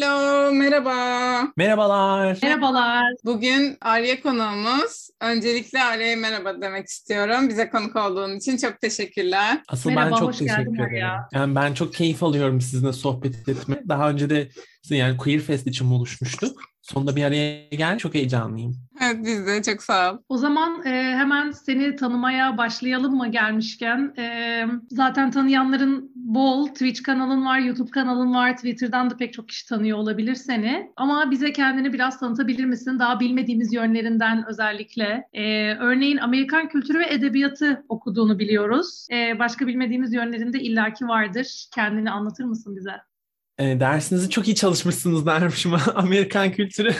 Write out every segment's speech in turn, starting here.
Hello, merhaba. Merhabalar. Merhabalar. Bugün Arya konuğumuz. Öncelikle Arya'ya merhaba demek istiyorum. Bize konuk olduğun için çok teşekkürler. Asıl Merhaba, ben çok hoş teşekkür ederim. Arya. Yani ben çok keyif alıyorum sizinle sohbet etme. Daha önce de yani Queer Fest için buluşmuştuk. Sonunda bir araya gel çok heyecanlıyım. Evet biz de çok sağ ol. O zaman e, hemen seni tanımaya başlayalım mı gelmişken? E, zaten tanıyanların bol. Twitch kanalın var, YouTube kanalın var. Twitter'dan da pek çok kişi tanıyor olabilir seni. Ama bize kendini biraz tanıtabilir misin? Daha bilmediğimiz yönlerinden özellikle. E, örneğin Amerikan kültürü ve edebiyatı okuduğunu biliyoruz. E, başka bilmediğimiz yönlerinde illaki vardır. Kendini anlatır mısın bize? E, dersinizi çok iyi çalışmışsınız dermişim Amerikan kültürü.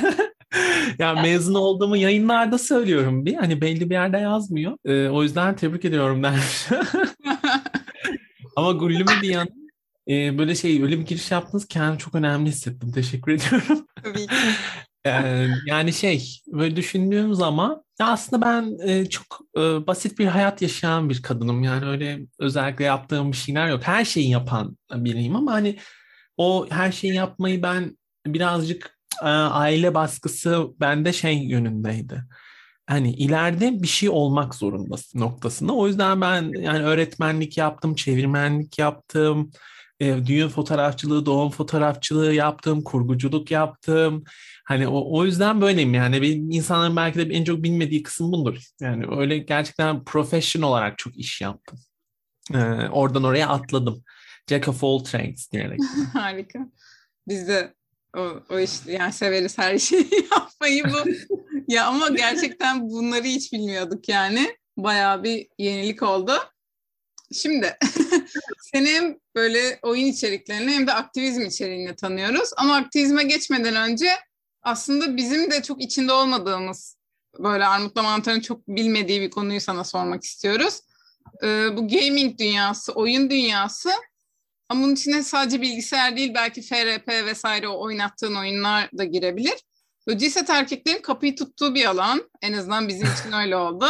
yani mezun olduğumu yayınlarda söylüyorum bir. Hani belli bir yerde yazmıyor. E, o yüzden tebrik ediyorum dermiş. Ama gurulümü bir yana e, böyle şey öyle bir giriş yaptınız kendimi çok önemli hissettim. Teşekkür ediyorum. Tabii ki. Ee, yani şey böyle düşündüğüm zaman ya aslında ben e, çok e, basit bir hayat yaşayan bir kadınım. Yani öyle özellikle yaptığım bir şeyler yok. Her şeyi yapan biriyim ama hani o her şeyi yapmayı ben birazcık e, aile baskısı bende şey yönündeydi. Hani ileride bir şey olmak zorundasın noktasında. O yüzden ben yani öğretmenlik yaptım, çevirmenlik yaptım, e, düğün fotoğrafçılığı, doğum fotoğrafçılığı yaptım, kurguculuk yaptım. Hani o, o yüzden böyleyim yani. Benim insanların belki de en çok bilmediği kısım bundur. Yani öyle gerçekten professional olarak çok iş yaptım. Ee, oradan oraya atladım. Jack of all trades diyerek. Harika. Biz de o, o işte yani severiz her şeyi yapmayı bu. ya ama gerçekten bunları hiç bilmiyorduk yani. Bayağı bir yenilik oldu. Şimdi seni hem böyle oyun içeriklerini hem de aktivizm içeriğini tanıyoruz. Ama aktivizme geçmeden önce aslında bizim de çok içinde olmadığımız böyle armutla mantarın çok bilmediği bir konuyu sana sormak istiyoruz. Ee, bu gaming dünyası, oyun dünyası ama bunun içine sadece bilgisayar değil belki FRP vesaire o oynattığın oyunlar da girebilir. Böyle cinsel erkeklerin kapıyı tuttuğu bir alan. En azından bizim için öyle oldu.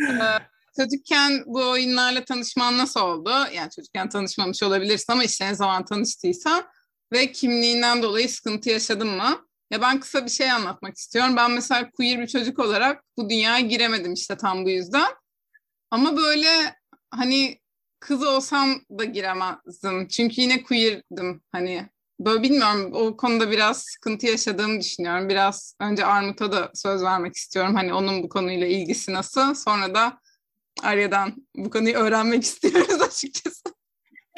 Ee, çocukken bu oyunlarla tanışman nasıl oldu? Yani çocukken tanışmamış olabilirsin ama işte ne zaman tanıştıysan ve kimliğinden dolayı sıkıntı yaşadın mı? Ya ben kısa bir şey anlatmak istiyorum. Ben mesela queer bir çocuk olarak bu dünyaya giremedim işte tam bu yüzden. Ama böyle hani kız olsam da giremezdim. Çünkü yine queer'dim hani. Böyle bilmiyorum o konuda biraz sıkıntı yaşadığımı düşünüyorum. Biraz önce Armut'a da söz vermek istiyorum. Hani onun bu konuyla ilgisi nasıl? Sonra da Arya'dan bu konuyu öğrenmek istiyoruz açıkçası.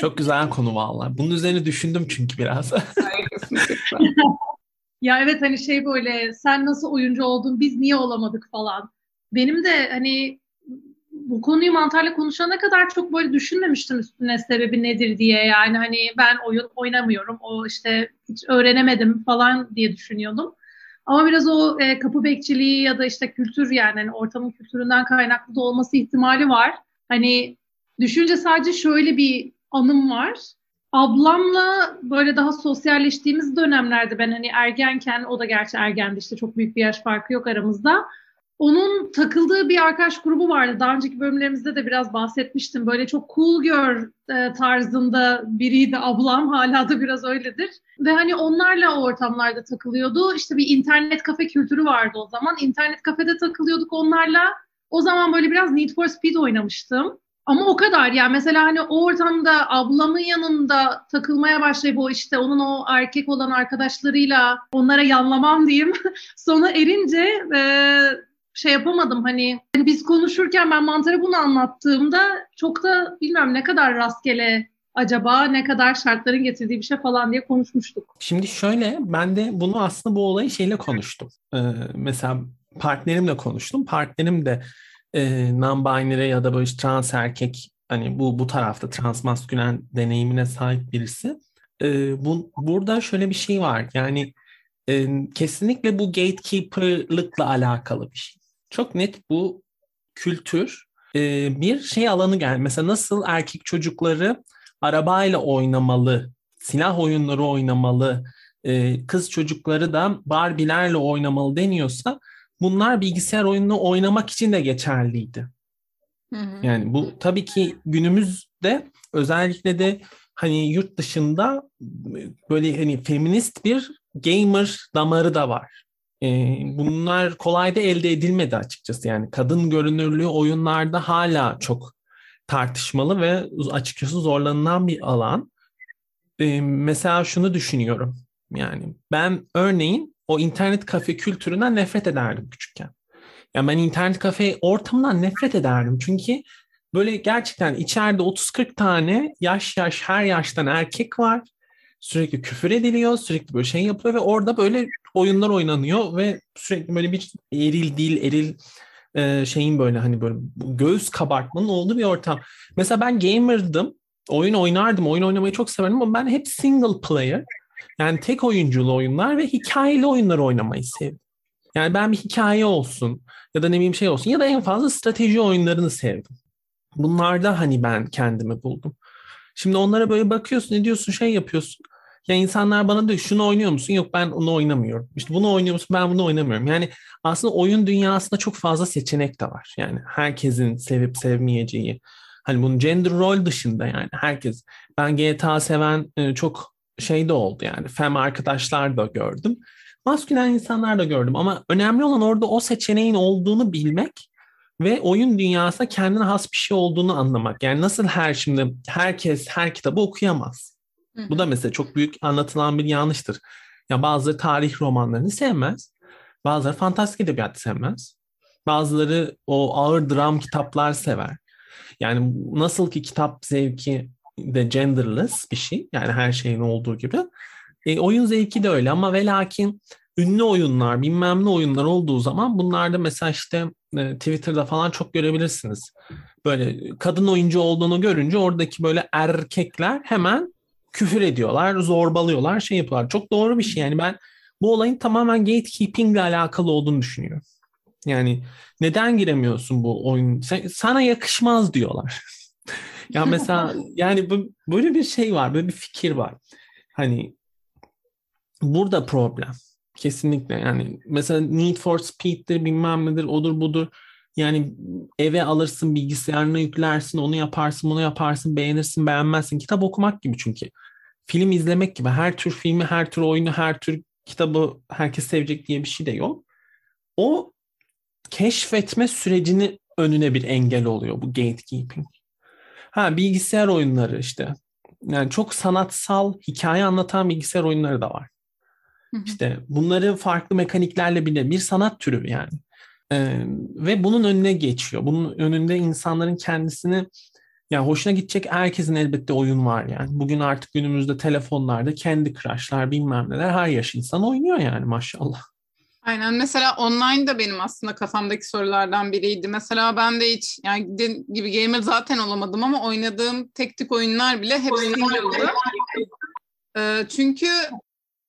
Çok güzel konu vallahi. Bunun üzerine düşündüm çünkü biraz. Ya evet hani şey böyle sen nasıl oyuncu oldun biz niye olamadık falan. Benim de hani bu konuyu mantarla konuşana kadar çok böyle düşünmemiştim üstüne sebebi nedir diye. Yani hani ben oyun oynamıyorum o işte hiç öğrenemedim falan diye düşünüyordum. Ama biraz o e, kapı bekçiliği ya da işte kültür yani hani ortamın kültüründen kaynaklı da olması ihtimali var. Hani düşünce sadece şöyle bir anım var. Ablamla böyle daha sosyalleştiğimiz dönemlerde ben hani ergenken o da gerçi ergendi işte çok büyük bir yaş farkı yok aramızda. Onun takıldığı bir arkadaş grubu vardı. Daha önceki bölümlerimizde de biraz bahsetmiştim. Böyle çok cool girl e, tarzında biriydi ablam. Hala da biraz öyledir. Ve hani onlarla o ortamlarda takılıyordu. İşte bir internet kafe kültürü vardı o zaman. İnternet kafede takılıyorduk onlarla. O zaman böyle biraz Need for Speed oynamıştım. Ama o kadar yani mesela hani o ortamda ablamın yanında takılmaya başlayıp o işte onun o erkek olan arkadaşlarıyla onlara yanlamam diyeyim. Sona erince e, şey yapamadım hani, hani biz konuşurken ben mantara bunu anlattığımda çok da bilmiyorum ne kadar rastgele acaba ne kadar şartların getirdiği bir şey falan diye konuşmuştuk. Şimdi şöyle ben de bunu aslında bu olayı şeyle konuştum. Ee, mesela partnerimle konuştum. Partnerim de e, non-binary ya da böyle trans erkek hani bu bu tarafta transmaskülen deneyimine sahip birisi. E, bu, burada şöyle bir şey var. Yani e, kesinlikle bu gatekeeper'lıkla alakalı bir şey. Çok net bu kültür e, bir şey alanı gel. Mesela nasıl erkek çocukları arabayla oynamalı, silah oyunları oynamalı, e, kız çocukları da Barbie'lerle oynamalı deniyorsa bunlar bilgisayar oyununu oynamak için de geçerliydi. Hı hı. Yani bu tabii ki günümüzde özellikle de hani yurt dışında böyle hani feminist bir gamer damarı da var. Ee, bunlar kolay da elde edilmedi açıkçası. Yani kadın görünürlüğü oyunlarda hala çok tartışmalı ve açıkçası zorlanılan bir alan. Ee, mesela şunu düşünüyorum. Yani ben örneğin o internet kafe kültüründen nefret ederdim küçükken. Yani ben internet kafe ortamından nefret ederdim. Çünkü böyle gerçekten içeride 30-40 tane yaş yaş her yaştan erkek var. Sürekli küfür ediliyor, sürekli böyle şey yapıyor ve orada böyle oyunlar oynanıyor ve sürekli böyle bir eril değil, eril e, şeyin böyle hani böyle göğüs kabartmanın olduğu bir ortam. Mesela ben gamer'dım. Oyun oynardım. Oyun oynamayı çok severim ama ben hep single player. Yani tek oyunculu oyunlar ve hikayeli oyunlar oynamayı sevdim. Yani ben bir hikaye olsun ya da ne bileyim şey olsun ya da en fazla strateji oyunlarını sevdim. Bunlarda hani ben kendimi buldum. Şimdi onlara böyle bakıyorsun, ne diyorsun, şey yapıyorsun. Ya insanlar bana diyor şunu oynuyor musun? Yok ben onu oynamıyorum. İşte bunu oynuyor musun? Ben bunu oynamıyorum. Yani aslında oyun dünyasında çok fazla seçenek de var. Yani herkesin sevip sevmeyeceği. Hani bunun gender role dışında yani herkes. Ben GTA seven e, çok şey de oldu yani. Fem arkadaşlar da gördüm. Maskülen insanlar da gördüm ama önemli olan orada o seçeneğin olduğunu bilmek ve oyun dünyasında kendine has bir şey olduğunu anlamak. Yani nasıl her şimdi herkes her kitabı okuyamaz. Bu da mesela çok büyük anlatılan bir yanlıştır. Ya bazıları tarih romanlarını sevmez. Bazıları fantastik edebiyat sevmez. Bazıları o ağır dram kitaplar sever. Yani nasıl ki kitap zevki de genderless bir şey. Yani her şeyin olduğu gibi. E, oyun zevki de öyle ama ve lakin ünlü oyunlar, bilmem ne oyunlar olduğu zaman bunlarda mesela işte e, Twitter'da falan çok görebilirsiniz. Böyle kadın oyuncu olduğunu görünce oradaki böyle erkekler hemen küfür ediyorlar, zorbalıyorlar, şey yapıyorlar. Çok doğru bir şey yani ben bu olayın tamamen gatekeeping ile alakalı olduğunu düşünüyorum. Yani neden giremiyorsun bu oyun? Sen, sana yakışmaz diyorlar. ya mesela yani bu, böyle bir şey var, böyle bir fikir var. Hani burada problem. Kesinlikle yani mesela Need for Speed'dir bilmem nedir odur budur. Yani eve alırsın bilgisayarına yüklersin onu yaparsın bunu yaparsın beğenirsin beğenmezsin. Kitap okumak gibi çünkü. Film izlemek gibi her tür filmi her tür oyunu her tür kitabı herkes sevecek diye bir şey de yok. O keşfetme sürecini önüne bir engel oluyor bu gatekeeping. Ha bilgisayar oyunları işte. Yani çok sanatsal hikaye anlatan bilgisayar oyunları da var. İşte bunları farklı mekaniklerle bile bir sanat türü yani. Ee, ve bunun önüne geçiyor. Bunun önünde insanların kendisini ya hoşuna gidecek herkesin elbette oyun var yani. Bugün artık günümüzde telefonlarda kendi crushlar bilmem neler her yaş insan oynuyor yani maşallah. Aynen mesela online da benim aslında kafamdaki sorulardan biriydi. Mesela ben de hiç yani dediğim gibi gamer zaten olamadım ama oynadığım tek tük oyunlar bile hep single'dı. Ee, çünkü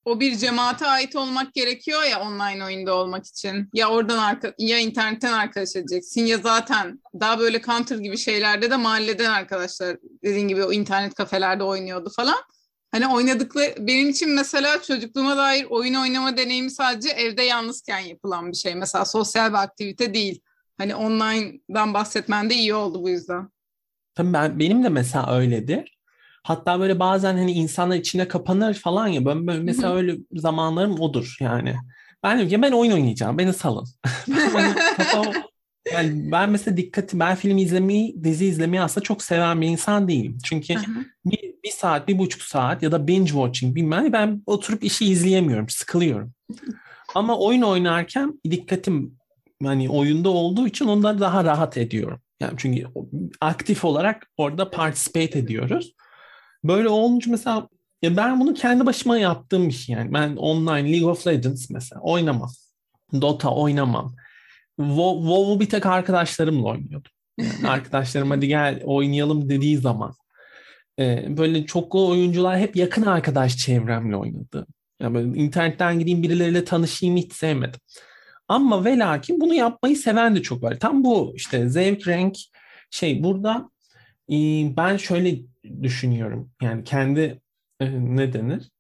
o bir cemaate ait olmak gerekiyor ya online oyunda olmak için. Ya oradan arka, ya internetten arkadaş edeceksin ya zaten daha böyle counter gibi şeylerde de mahalleden arkadaşlar dediğin gibi o internet kafelerde oynuyordu falan. Hani oynadıkları benim için mesela çocukluğuma dair oyun oynama deneyimi sadece evde yalnızken yapılan bir şey. Mesela sosyal bir aktivite değil. Hani online'dan bahsetmen de iyi oldu bu yüzden. Tabii ben benim de mesela öyledir. Hatta böyle bazen hani insanlar içine kapanır falan ya. Ben böyle mesela öyle zamanlarım odur yani. Ben diyorum ki ben oyun oynayacağım. Beni salın. yani ben mesela dikkati ben film izlemeyi, dizi izlemeyi aslında çok seven bir insan değilim. Çünkü bir, bir saat, bir buçuk saat ya da binge watching bilmem ben oturup işi izleyemiyorum. Sıkılıyorum. Ama oyun oynarken dikkatim hani oyunda olduğu için onları daha rahat ediyorum. Yani çünkü aktif olarak orada participate ediyoruz. Böyle olunca mesela ya ben bunu kendi başıma yaptığım bir şey yani. Ben online League of Legends mesela oynamam. Dota oynamam. WoW, WoW'u bir tek arkadaşlarımla oynuyordum. Yani arkadaşlarım hadi gel oynayalım dediği zaman. Ee, böyle çoklu oyuncular hep yakın arkadaş çevremle oynadı. Yani böyle internetten gideyim birileriyle tanışayım hiç sevmedim. Ama ve lakin bunu yapmayı seven de çok var. Tam bu işte zevk, renk şey burada e, ben şöyle düşünüyorum. Yani kendi e, ne denir?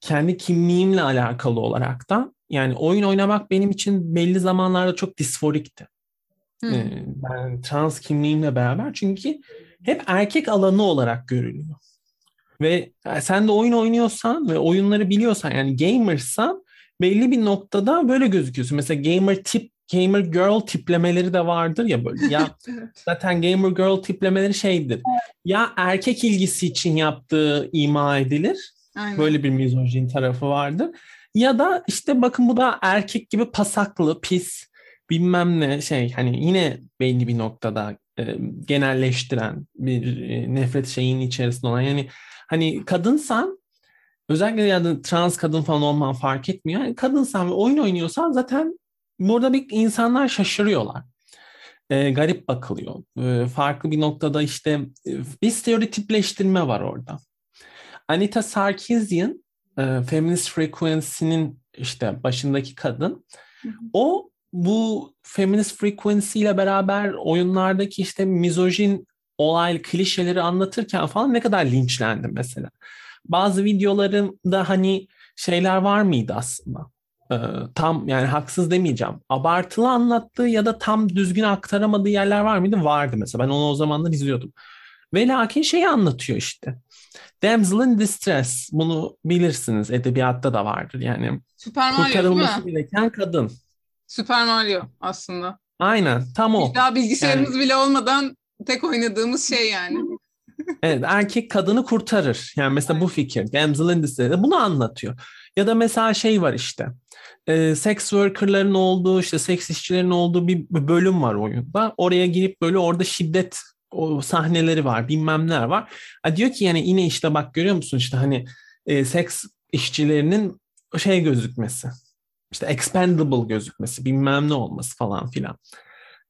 Kendi kimliğimle alakalı olarak da yani oyun oynamak benim için belli zamanlarda çok disforikti. Hmm. E, ben trans kimliğimle beraber çünkü hep erkek alanı olarak görülüyor. Ve yani sen de oyun oynuyorsan ve oyunları biliyorsan yani gamersan belli bir noktada böyle gözüküyorsun. Mesela gamer tip gamer girl tiplemeleri de vardır ya böyle. Ya zaten gamer girl tiplemeleri şeydir. Ya erkek ilgisi için yaptığı ima edilir. Aynen. Böyle bir mizojin tarafı vardır. Ya da işte bakın bu da erkek gibi pasaklı, pis, bilmem ne şey hani yine belli bir noktada e, genelleştiren bir e, nefret şeyin içerisinde olan yani hani kadınsan özellikle yani trans kadın falan olman fark etmiyor. Yani kadınsan ve oyun oynuyorsan zaten burada bir insanlar şaşırıyorlar. E, garip bakılıyor. E, farklı bir noktada işte e, bir stereotipleştirme var orada. Anita Sarkeesian e, Feminist Frequency'nin işte başındaki kadın. O bu Feminist Frequency ile beraber oyunlardaki işte mizojin olaylı klişeleri anlatırken falan ne kadar linçlendi mesela. Bazı videolarında hani şeyler var mıydı aslında? Ee, tam yani haksız demeyeceğim. Abartılı anlattığı ya da tam düzgün aktaramadığı yerler var mıydı? Vardı mesela. Ben onu o zamanlar izliyordum. Ve lakin şeyi anlatıyor işte. Damsel in distress. Bunu bilirsiniz. Edebiyatta da vardır. Yani Süper Mario kurtarılması gereken kadın. Süper Mario aslında. Aynen. Tam o. Biz daha bilgisayarımız bile olmadan tek oynadığımız şey yani. Evet, erkek kadını kurtarır. Yani mesela bu fikir. Damsel in distress. Bunu anlatıyor. Ya da mesela şey var işte. E, sex worker'ların olduğu, işte seks işçilerin olduğu bir bölüm var oyunda. Oraya girip böyle orada şiddet o sahneleri var, bilmem neler var. Ha, diyor ki yani yine işte bak görüyor musun işte hani e, seks işçilerinin şey gözükmesi. işte expendable gözükmesi, bilmem ne olması falan filan.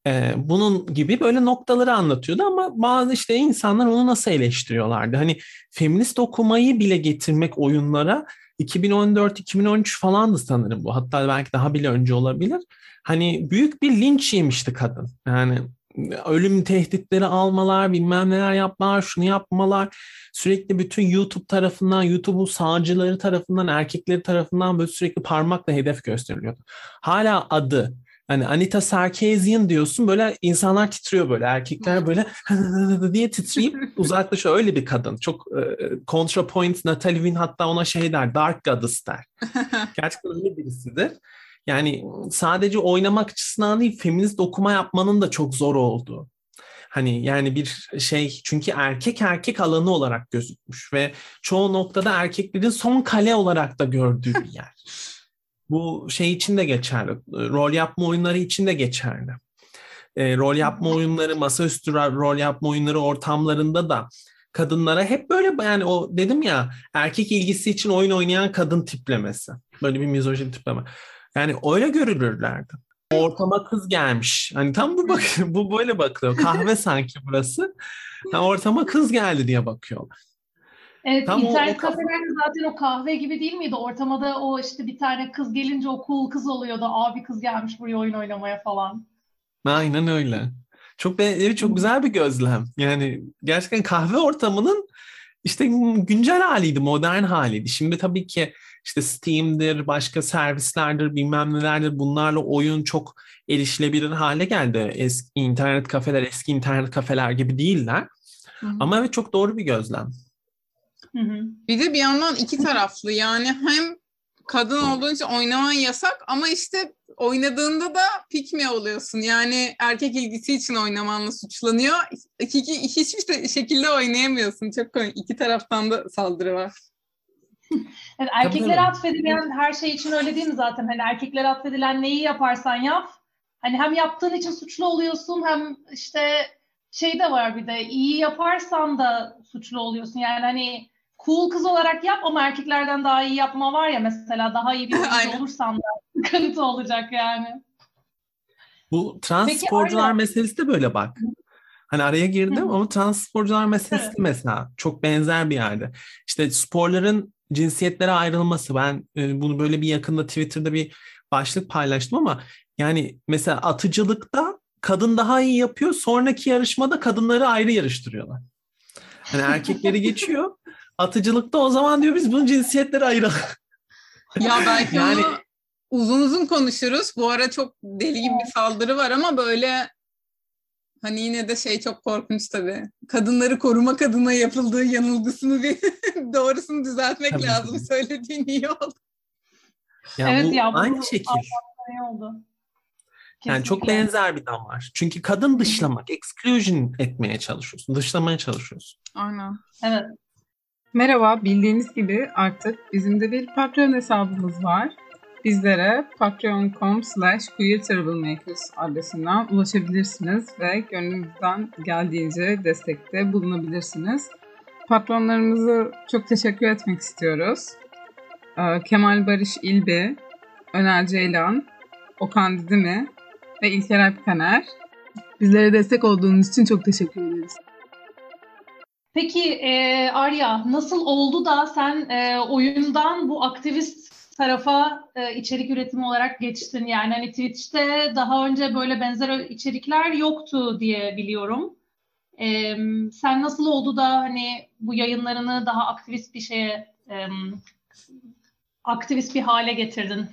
E, bunun gibi böyle noktaları anlatıyordu ama bazı işte insanlar onu nasıl eleştiriyorlardı? Hani feminist okumayı bile getirmek oyunlara 2014-2013 falandı sanırım bu. Hatta belki daha bile önce olabilir. Hani büyük bir linç yemişti kadın. Yani ölüm tehditleri almalar, bilmem neler yapmalar, şunu yapmalar. Sürekli bütün YouTube tarafından, YouTube'un sağcıları tarafından, erkekleri tarafından böyle sürekli parmakla hedef gösteriliyordu. Hala adı Hani Anita Sarkeesian diyorsun böyle insanlar titriyor böyle erkekler böyle diye titreyip uzaklaşıyor. Öyle bir kadın. Çok e, ContraPoint Natalie Wynn hatta ona şey der Dark Goddess der. Gerçekten öyle birisidir. Yani sadece oynamak açısından değil feminist okuma yapmanın da çok zor olduğu. Hani yani bir şey çünkü erkek erkek alanı olarak gözükmüş ve çoğu noktada erkeklerin son kale olarak da gördüğü bir yer. Bu şey için de geçerli. Rol yapma oyunları için de geçerli. E, rol yapma oyunları, masaüstü rol yapma oyunları ortamlarında da kadınlara hep böyle yani o dedim ya erkek ilgisi için oyun oynayan kadın tiplemesi. Böyle bir mizojin tipleme. Yani öyle görülürlerdi. Ortama kız gelmiş. Hani tam bu bak bu böyle bakılıyor. Kahve sanki burası. Ha, ortama kız geldi diye bakıyorlar. Evet, Tam o- internet o- kafelerde zaten o kahve gibi değil miydi? Ortamada o işte bir tane kız gelince o cool kız oluyordu. Abi kız gelmiş buraya oyun oynamaya falan. Aynen öyle. Çok be- evet, çok güzel bir gözlem. Yani gerçekten kahve ortamının işte güncel haliydi, modern haliydi. Şimdi tabii ki işte Steam'dir, başka servislerdir, bilmem nelerdir. Bunlarla oyun çok erişilebilir hale geldi. Eski internet kafeler, eski internet kafeler gibi değiller. Ama evet çok doğru bir gözlem. Hı hı. Bir de bir yandan iki taraflı yani hem kadın olduğun için oynaman yasak ama işte oynadığında da pikmi oluyorsun. Yani erkek ilgisi için oynamanla suçlanıyor. İki, iki- hiçbir de- şekilde oynayamıyorsun. Çok komik. İki taraftan da saldırı var. Yani erkeklere atfedilen her şey için öyle değil mi zaten? Hani erkeklere atfedilen neyi yaparsan yap. Hani hem yaptığın için suçlu oluyorsun hem işte şey de var bir de iyi yaparsan da suçlu oluyorsun. Yani hani cool kız olarak yap ama erkeklerden daha iyi yapma var ya mesela daha iyi bir Aynen. olursan da sıkıntı olacak yani. Bu trans Peki, sporcular Arya- meselesi de böyle bak. Hani araya girdim Hı. ama trans sporcular meselesi Evet. de mesela çok benzer bir yerde. İşte sporların cinsiyetlere ayrılması. Ben e, bunu böyle bir yakında Twitter'da bir başlık paylaştım ama yani mesela atıcılıkta kadın daha iyi yapıyor. Sonraki yarışmada kadınları ayrı yarıştırıyorlar. Hani erkekleri geçiyor. Atıcılıkta o zaman diyor biz bunun cinsiyetlere ayıralım. Ya belki Yani- onu uzun uzun konuşuruz. Bu ara çok deli gibi bir saldırı var ama böyle hani yine de şey çok korkunç tabii. Kadınları korumak adına yapıldığı yanılgısını bir doğrusunu düzeltmek Tabii. lazım. Söylediğin iyi oldu. Ya Evet bu ya, bu aynı şekil. Oldu? Yani çok benzer bir damar. Çünkü kadın dışlamak, exclusion etmeye çalışıyorsun. Dışlamaya çalışıyorsun. Aynen. Evet. Merhaba, bildiğiniz gibi artık bizim de bir Patreon hesabımız var. Bizlere patreon.com slash queertroublemakers adresinden ulaşabilirsiniz ve gönlümüzden geldiğince destekte bulunabilirsiniz. Patronlarımızı çok teşekkür etmek istiyoruz. Ee, Kemal Barış İlbi, Öner Ceylan, Okan Didimi ve İlker Alpkaner. Bizlere destek olduğunuz için çok teşekkür ederiz. Peki e, Arya nasıl oldu da sen e, oyundan bu aktivist tarafa e, içerik üretimi olarak geçtin? Yani hani Twitch'te daha önce böyle benzer içerikler yoktu diye biliyorum. E, sen nasıl oldu da hani bu yayınlarını daha aktivist bir şeye e, aktivist bir hale getirdin?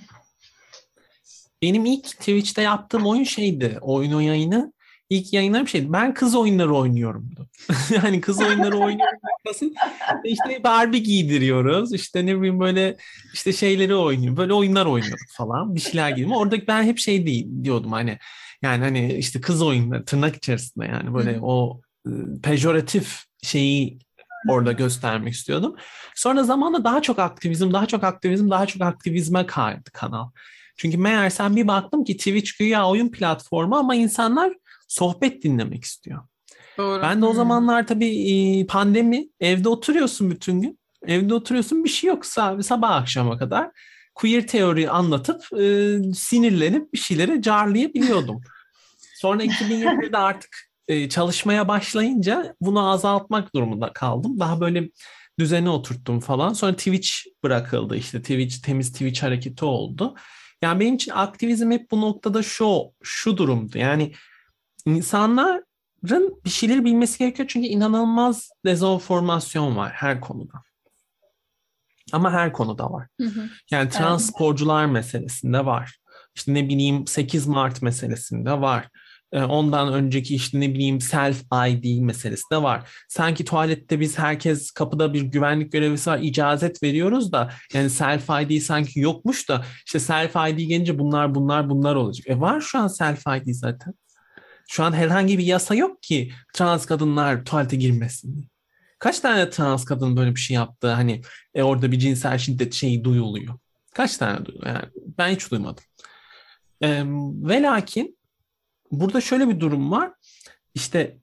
Benim ilk Twitch'te yaptığım oyun şeydi. Oyun yayını. İlk yayınlarım şeydi. Ben kız oyunları oynuyorumdu. yani kız oyunları oynuyorum. Nasıl? İşte Barbie giydiriyoruz. İşte ne bileyim böyle işte şeyleri oynuyor. Böyle oyunlar oynuyoruz falan. Bir şeyler giydiriyorum. Orada ben hep şey değil, diyordum hani yani hani işte kız oyunları tırnak içerisinde yani böyle Hı o pejoratif şeyi orada göstermek istiyordum. Sonra zamanla daha çok aktivizm, daha çok aktivizm, daha çok aktivizme kaydı kanal. Çünkü meğersem bir baktım ki Twitch güya oyun platformu ama insanlar sohbet dinlemek istiyor. Doğru. Ben de o Hmm. zamanlar tabii pandemi evde oturuyorsun bütün gün. Evde oturuyorsun bir şey yoksa sabah akşama kadar queer teori anlatıp e, sinirlenip bir şeyleri carlayabiliyordum. Sonra 2021'de artık e, çalışmaya başlayınca bunu azaltmak durumunda kaldım. Daha böyle düzene oturttum falan. Sonra Twitch bırakıldı işte Twitch temiz Twitch hareketi oldu. Yani benim için aktivizm hep bu noktada şu şu durumdu. Yani insanların bir şeyleri bilmesi gerekiyor çünkü inanılmaz dezenformasyon var her konuda. Ama her konuda var. Hı hı. Yani trans sporcular meselesinde var. İşte ne bileyim 8 Mart meselesinde var. Ee, Ondan önceki işte ne bileyim self ID meselesi de var. Sanki tuvalette biz herkes kapıda bir güvenlik görevlisi var icazet veriyoruz da yani self ID sanki yokmuş da işte self ID gelince bunlar bunlar bunlar olacak. E var şu an self ID zaten. Şu an herhangi bir yasa yok ki trans kadınlar tuvalete girmesin. Kaç tane trans kadın böyle bir şey yaptı? Hani e, orada bir cinsel şiddet şeyi duyuluyor. Kaç tane duyuluyor? Yani ben hiç duymadım. E, ve lakin burada şöyle bir durum var. İşte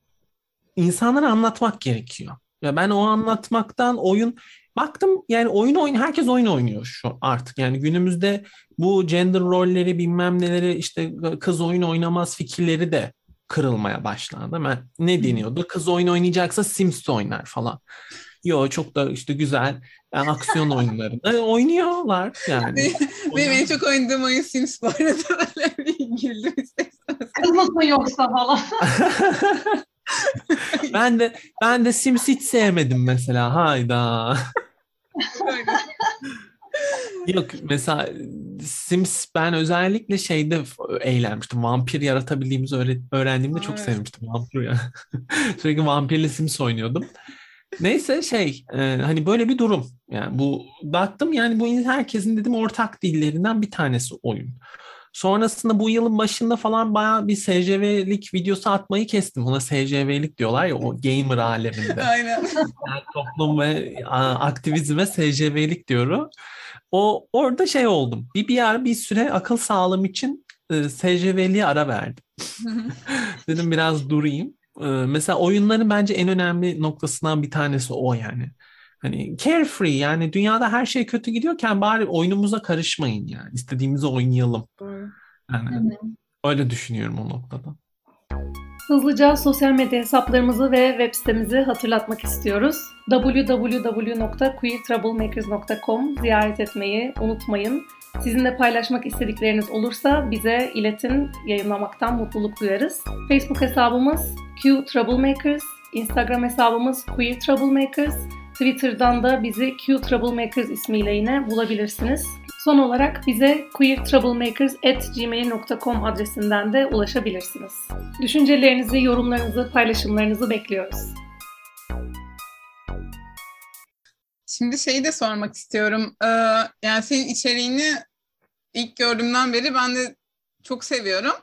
insanlara anlatmak gerekiyor. Ya ben o anlatmaktan oyun baktım yani oyun oyun herkes oyun oynuyor şu artık. Yani günümüzde bu gender rolleri bilmem neleri işte kız oyun oynamaz fikirleri de kırılmaya başlandı. Ben, ne deniyordu? Kız oyun oynayacaksa Sims oynar falan. Yo çok da işte güzel yani aksiyon oyunlarında oynuyorlar yani. Benim en çok oynadığım oyun Sims bu arada. Böyle bir güldüm isterseniz. Kız mısın yoksa falan. ben de ben de Sims hiç sevmedim mesela. Hayda. Yok mesela Sims ben özellikle şeyde eğlenmiştim. Vampir yaratabildiğimizi öğre- öğrendiğimde çok sevmiştim vampir ya. Sürekli vampirle Sims oynuyordum. Neyse şey e, hani böyle bir durum. Yani bu baktım yani bu herkesin dedim ortak dillerinden bir tanesi oyun. Sonrasında bu yılın başında falan bayağı bir SCV'lik videosu atmayı kestim. Ona SCV'lik diyorlar ya o gamer aleminde. Aynen. Yani toplum ve aktivizme SCV'lik diyorum. O orada şey oldum. Bir bir ara bir süre akıl sağlığım için e, SCV'liğe ara verdim. Dedim biraz durayım. E, mesela oyunların bence en önemli noktasından bir tanesi o yani. Hani carefree yani dünyada her şey kötü gidiyorken bari oyunumuza karışmayın yani. İstediğimizi oynayalım. Yani öyle düşünüyorum o noktada. Hızlıca sosyal medya hesaplarımızı ve web sitemizi hatırlatmak istiyoruz. www.queertroublemakers.com ziyaret etmeyi unutmayın. Sizinle paylaşmak istedikleriniz olursa bize iletin, yayınlamaktan mutluluk duyarız. Facebook hesabımız Q Troublemakers, Instagram hesabımız Queer Troublemakers, Twitter'dan da bizi Q Troublemakers ismiyle yine bulabilirsiniz. Son olarak bize queertroublemakers.gmail.com adresinden de ulaşabilirsiniz. Düşüncelerinizi, yorumlarınızı, paylaşımlarınızı bekliyoruz. Şimdi şeyi de sormak istiyorum. Ee, yani senin içeriğini ilk gördüğümden beri ben de çok seviyorum.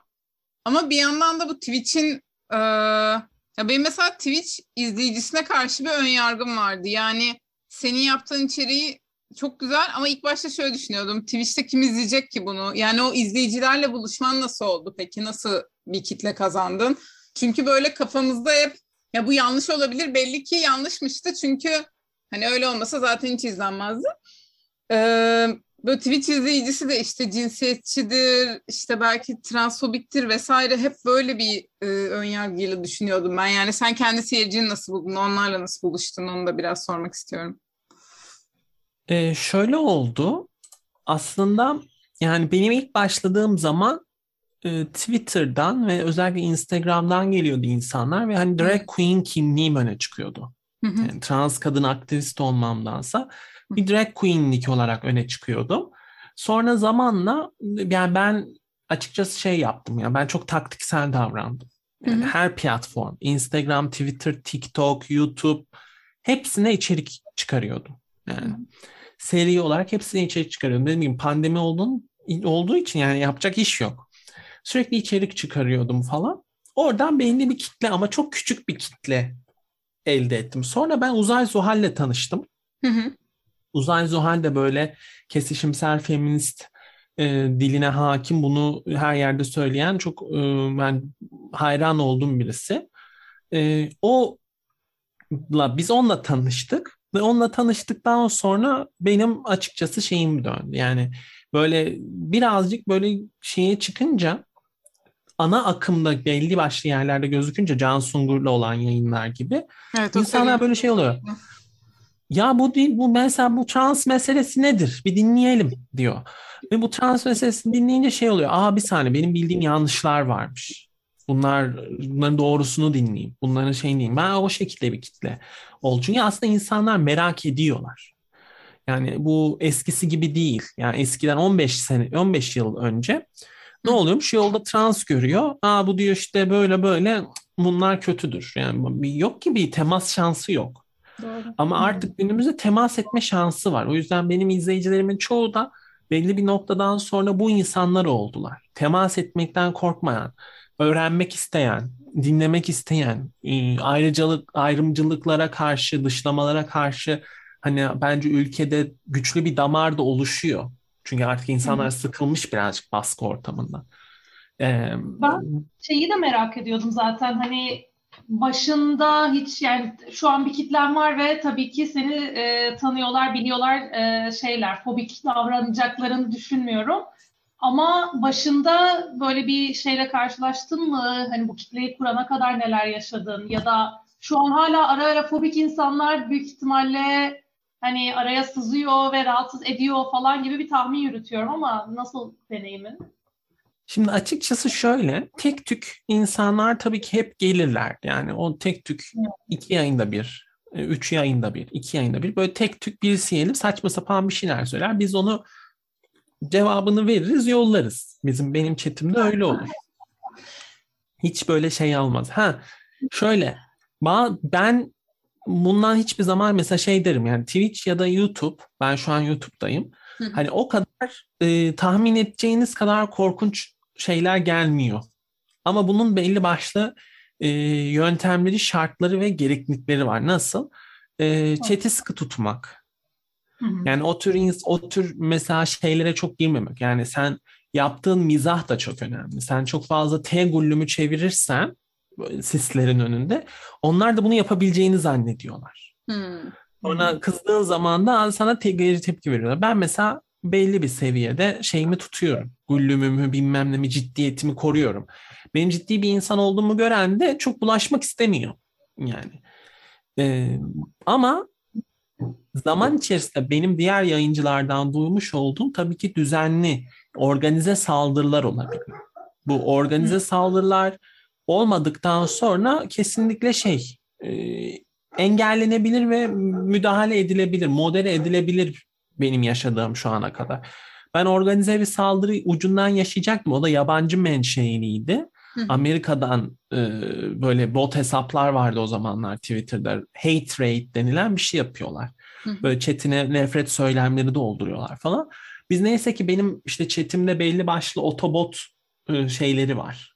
Ama bir yandan da bu Twitch'in e, ya benim mesela Twitch izleyicisine karşı bir ön yargım vardı. Yani senin yaptığın içeriği çok güzel ama ilk başta şöyle düşünüyordum. Twitch'te kim izleyecek ki bunu? Yani o izleyicilerle buluşman nasıl oldu peki? Nasıl bir kitle kazandın? Çünkü böyle kafamızda hep ya bu yanlış olabilir. Belli ki yanlışmıştı çünkü hani öyle olmasa zaten hiç izlenmezdi. Ee, böyle Twitch izleyicisi de işte cinsiyetçidir, işte belki transfobiktir vesaire hep böyle bir e, önyargıyla düşünüyordum ben. Yani sen kendi seyircini nasıl buldun, onlarla nasıl buluştun onu da biraz sormak istiyorum. Ee, şöyle oldu. Aslında yani benim ilk başladığım zaman e, Twitter'dan ve özellikle Instagram'dan geliyordu insanlar ve hani drag queen kimliğim öne çıkıyordu. Yani trans kadın aktivist olmamdansa bir drag queenlik olarak öne çıkıyordum. Sonra zamanla yani ben açıkçası şey yaptım ya ben çok taktiksel davrandım. Yani her platform, Instagram, Twitter, TikTok, YouTube hepsine içerik çıkarıyordum. Yani seri olarak hepsine içerik çıkarıyordum. Dediğim gibi pandemi olduğun, olduğu için yani yapacak iş yok. Sürekli içerik çıkarıyordum falan. Oradan belli bir kitle ama çok küçük bir kitle elde ettim. Sonra ben Uzay Zuhal'le tanıştım. Hı hı. Uzay Zuhal de böyle kesişimsel feminist e, diline hakim bunu her yerde söyleyen çok e, ben hayran olduğum birisi. E, o biz onunla tanıştık ve onunla tanıştıktan sonra benim açıkçası şeyim döndü. Yani böyle birazcık böyle şeye çıkınca ana akımda belli başlı yerlerde gözükünce Can Sungur'la olan yayınlar gibi Evet, insanlar böyle şey oluyor. Ya bu değil, bu mesela bu trans meselesi nedir? Bir dinleyelim diyor. Ve bu trans meselesini dinleyince şey oluyor. Aa bir saniye benim bildiğim yanlışlar varmış. Bunlar bunların doğrusunu dinleyeyim. Bunların şeyini dinleyeyim. Ben o şekilde bir kitle oldu. Çünkü aslında insanlar merak ediyorlar. Yani bu eskisi gibi değil. Yani eskiden 15 sene 15 yıl önce ne oluyormuş? Yolda trans görüyor. Aa bu diyor işte böyle böyle bunlar kötüdür. Yani yok ki bir temas şansı yok. Doğru. Ama artık günümüzde temas etme şansı var. O yüzden benim izleyicilerimin çoğu da belli bir noktadan sonra bu insanlar oldular. Temas etmekten korkmayan, öğrenmek isteyen, dinlemek isteyen, ayrıcalık, ayrımcılıklara karşı, dışlamalara karşı hani bence ülkede güçlü bir damar da oluşuyor. Çünkü artık insanlar sıkılmış birazcık baskı ortamından. Ee, Ben şeyi de merak ediyordum zaten hani başında hiç yani şu an bir kitlen var ve tabii ki seni e, tanıyorlar, biliyorlar e, şeyler, fobik davranacaklarını düşünmüyorum. Ama başında böyle bir şeyle karşılaştın mı? Hani bu kitleyi kurana kadar neler yaşadın? Ya da şu an hala ara ara fobik insanlar büyük ihtimalle hani araya sızıyor ve rahatsız ediyor falan gibi bir tahmin yürütüyorum ama nasıl deneyimin? Şimdi açıkçası şöyle, tek tük insanlar tabii ki hep gelirler. Yani o tek tük iki yayında bir, üç yayında bir, iki yayında bir böyle tek tük birisi gelip saçma sapan bir şeyler söyler. Biz onu cevabını veririz, yollarız. Bizim benim chatimde öyle olur. Hiç böyle şey olmaz. Ha şöyle, ben bundan hiçbir zaman mesela şey derim yani Twitch ya da YouTube, ben şu an YouTube'dayım. Hani o kadar e, tahmin edeceğiniz kadar korkunç şeyler gelmiyor. Ama bunun belli başlı e, yöntemleri, şartları ve gereklilikleri var. Nasıl? E, chat'i sıkı tutmak. Yani o tür, o tür mesela şeylere çok girmemek. Yani sen yaptığın mizah da çok önemli. Sen çok fazla T gullümü çevirirsen sislerin önünde onlar da bunu yapabileceğini zannediyorlar. Hmm. Sonra kızdığın zaman da sana te- tepki veriyorlar. Ben mesela belli bir seviyede şeyimi tutuyorum. Güllümümü bilmem ne mi ciddiyetimi koruyorum. Benim ciddi bir insan olduğumu gören de çok bulaşmak istemiyor. Yani. Ee, ama zaman içerisinde benim diğer yayıncılardan duymuş olduğum tabii ki düzenli organize saldırılar olabilir. Bu organize saldırılar olmadıktan sonra kesinlikle şey e, engellenebilir ve müdahale edilebilir, modere edilebilir benim yaşadığım şu ana kadar. Ben organize bir saldırı ucundan yaşayacaktım. O da yabancı menşeiliydi. Amerika'dan e, böyle bot hesaplar vardı o zamanlar Twitter'da. Hate rate denilen bir şey yapıyorlar. Böyle chatine nefret söylemleri dolduruyorlar falan. Biz neyse ki benim işte chatimde belli başlı otobot e, şeyleri var.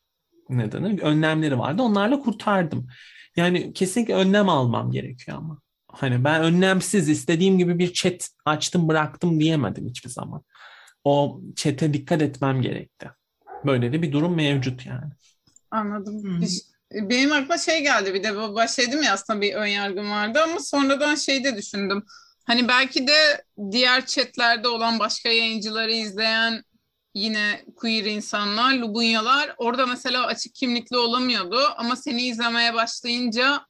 Ne denir? Önlemleri vardı. Onlarla kurtardım. Yani kesinlikle önlem almam gerekiyor ama. Hani ben önlemsiz istediğim gibi bir chat açtım bıraktım diyemedim hiçbir zaman. O chat'e dikkat etmem gerekti. Böyle de bir durum mevcut yani. Anladım. Hı. Bir- Benim aklıma şey geldi bir de başladım ya aslında bir ön yargım vardı ama sonradan şey de düşündüm. Hani belki de diğer chatlerde olan başka yayıncıları izleyen yine queer insanlar, lubunyalar orada mesela açık kimlikli olamıyordu ama seni izlemeye başlayınca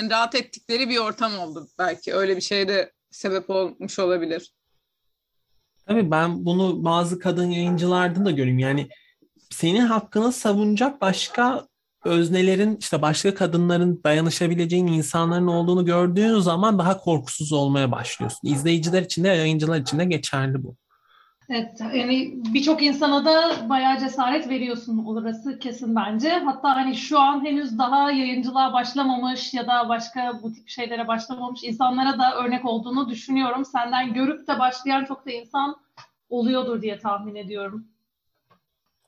hani rahat ettikleri bir ortam oldu belki. Öyle bir şey de sebep olmuş olabilir. Tabii ben bunu bazı kadın yayıncılardan da görüyorum. Yani senin hakkını savunacak başka öznelerin işte başka kadınların dayanışabileceğin insanların olduğunu gördüğün zaman daha korkusuz olmaya başlıyorsun. İzleyiciler için de yayıncılar için de geçerli bu. Evet, yani birçok insana da bayağı cesaret veriyorsun orası kesin bence. Hatta hani şu an henüz daha yayıncılığa başlamamış ya da başka bu tip şeylere başlamamış insanlara da örnek olduğunu düşünüyorum. Senden görüp de başlayan çok da insan oluyordur diye tahmin ediyorum.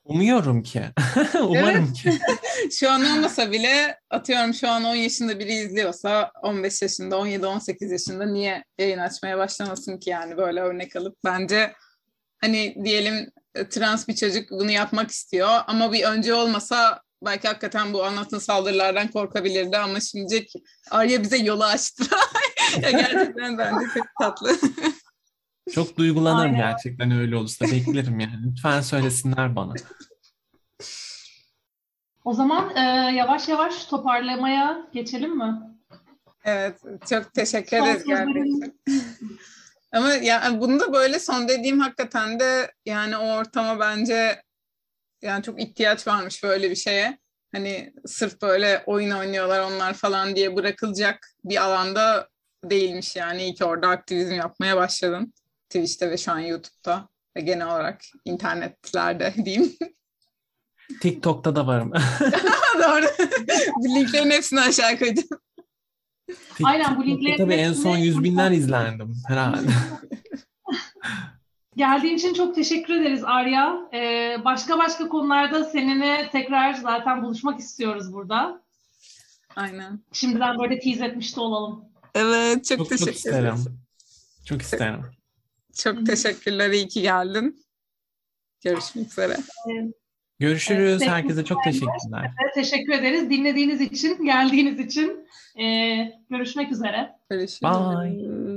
Umuyorum ki. Umarım ki. Şu an olmasa bile atıyorum şu an 10 yaşında biri izliyorsa 15 yaşında, 17-18 yaşında niye yayın açmaya başlamasın ki yani böyle örnek alıp bence hani diyelim e, trans bir çocuk bunu yapmak istiyor ama bir önce olmasa belki hakikaten bu anlattığın saldırılardan korkabilirdi ama şimdi Arya bize yolu açtı. Ya gerçekten bence çok tatlı. Çok duygulanırım Aynen. gerçekten öyle olursa. Beklerim yani. Lütfen söylesinler bana. O zaman e, yavaş yavaş toparlamaya geçelim mi? Evet, çok teşekkür ederiz için. Ama yani bunu da böyle son dediğim hakikaten de yani o ortama bence yani çok ihtiyaç varmış böyle bir şeye. Hani sırf böyle oyun oynuyorlar onlar falan diye bırakılacak bir alanda değilmiş yani. İyi ki orada aktivizm yapmaya başladın. Twitch'te ve şu an YouTube'da ve genel olarak internetlerde diyeyim. TikTok'ta da varım. Doğru. Linklerin hepsini aşağı koydum. Aynen, bu linklerin Tabii en son yüz binler izlendim herhalde. Geldiğin için çok teşekkür ederiz Arya. Ee, başka başka konularda seninle tekrar zaten buluşmak istiyoruz burada. Aynen. Şimdiden böyle tease etmiş de olalım. Evet çok, çok çok teşekkür ederim. isterim. Çok isterim. Çok teşekkürler. iyi ki geldin. Görüşmek üzere. Görüşürüz. Evet, Herkese çok teşekkürler. Evet, teşekkür ederiz dinlediğiniz için, geldiğiniz için. Ee, görüşmek üzere. Görüşürüz. Bye.